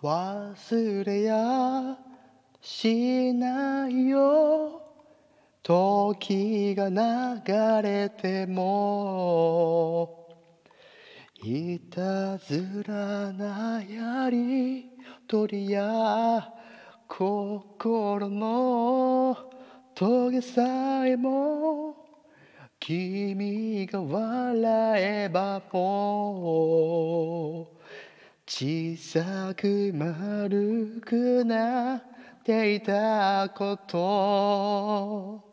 忘れやしないよ。時が流れても。いたずらなやりとりや心の棘さえも。君が笑えばもう。小さく丸くなっていたこと。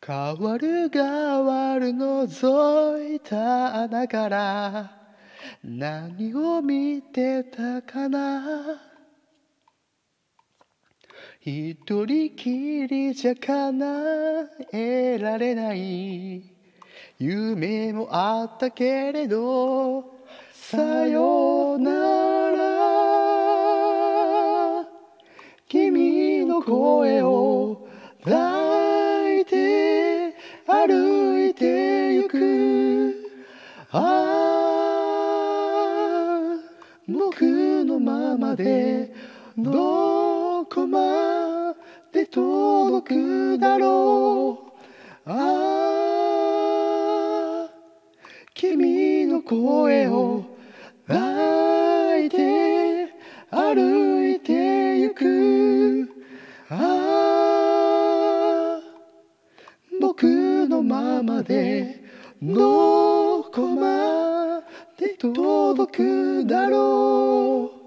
変わる変わる覗いた穴から。何を見てたかな。一人きりじゃ叶えられない。夢もあったけれど。さよなら。君の声を抱いて歩いてゆく。ああ僕のままでどこまで届くだろう。ああ君の声を泣いて歩いてゆく。ああ僕のままでどこまで届くだろう。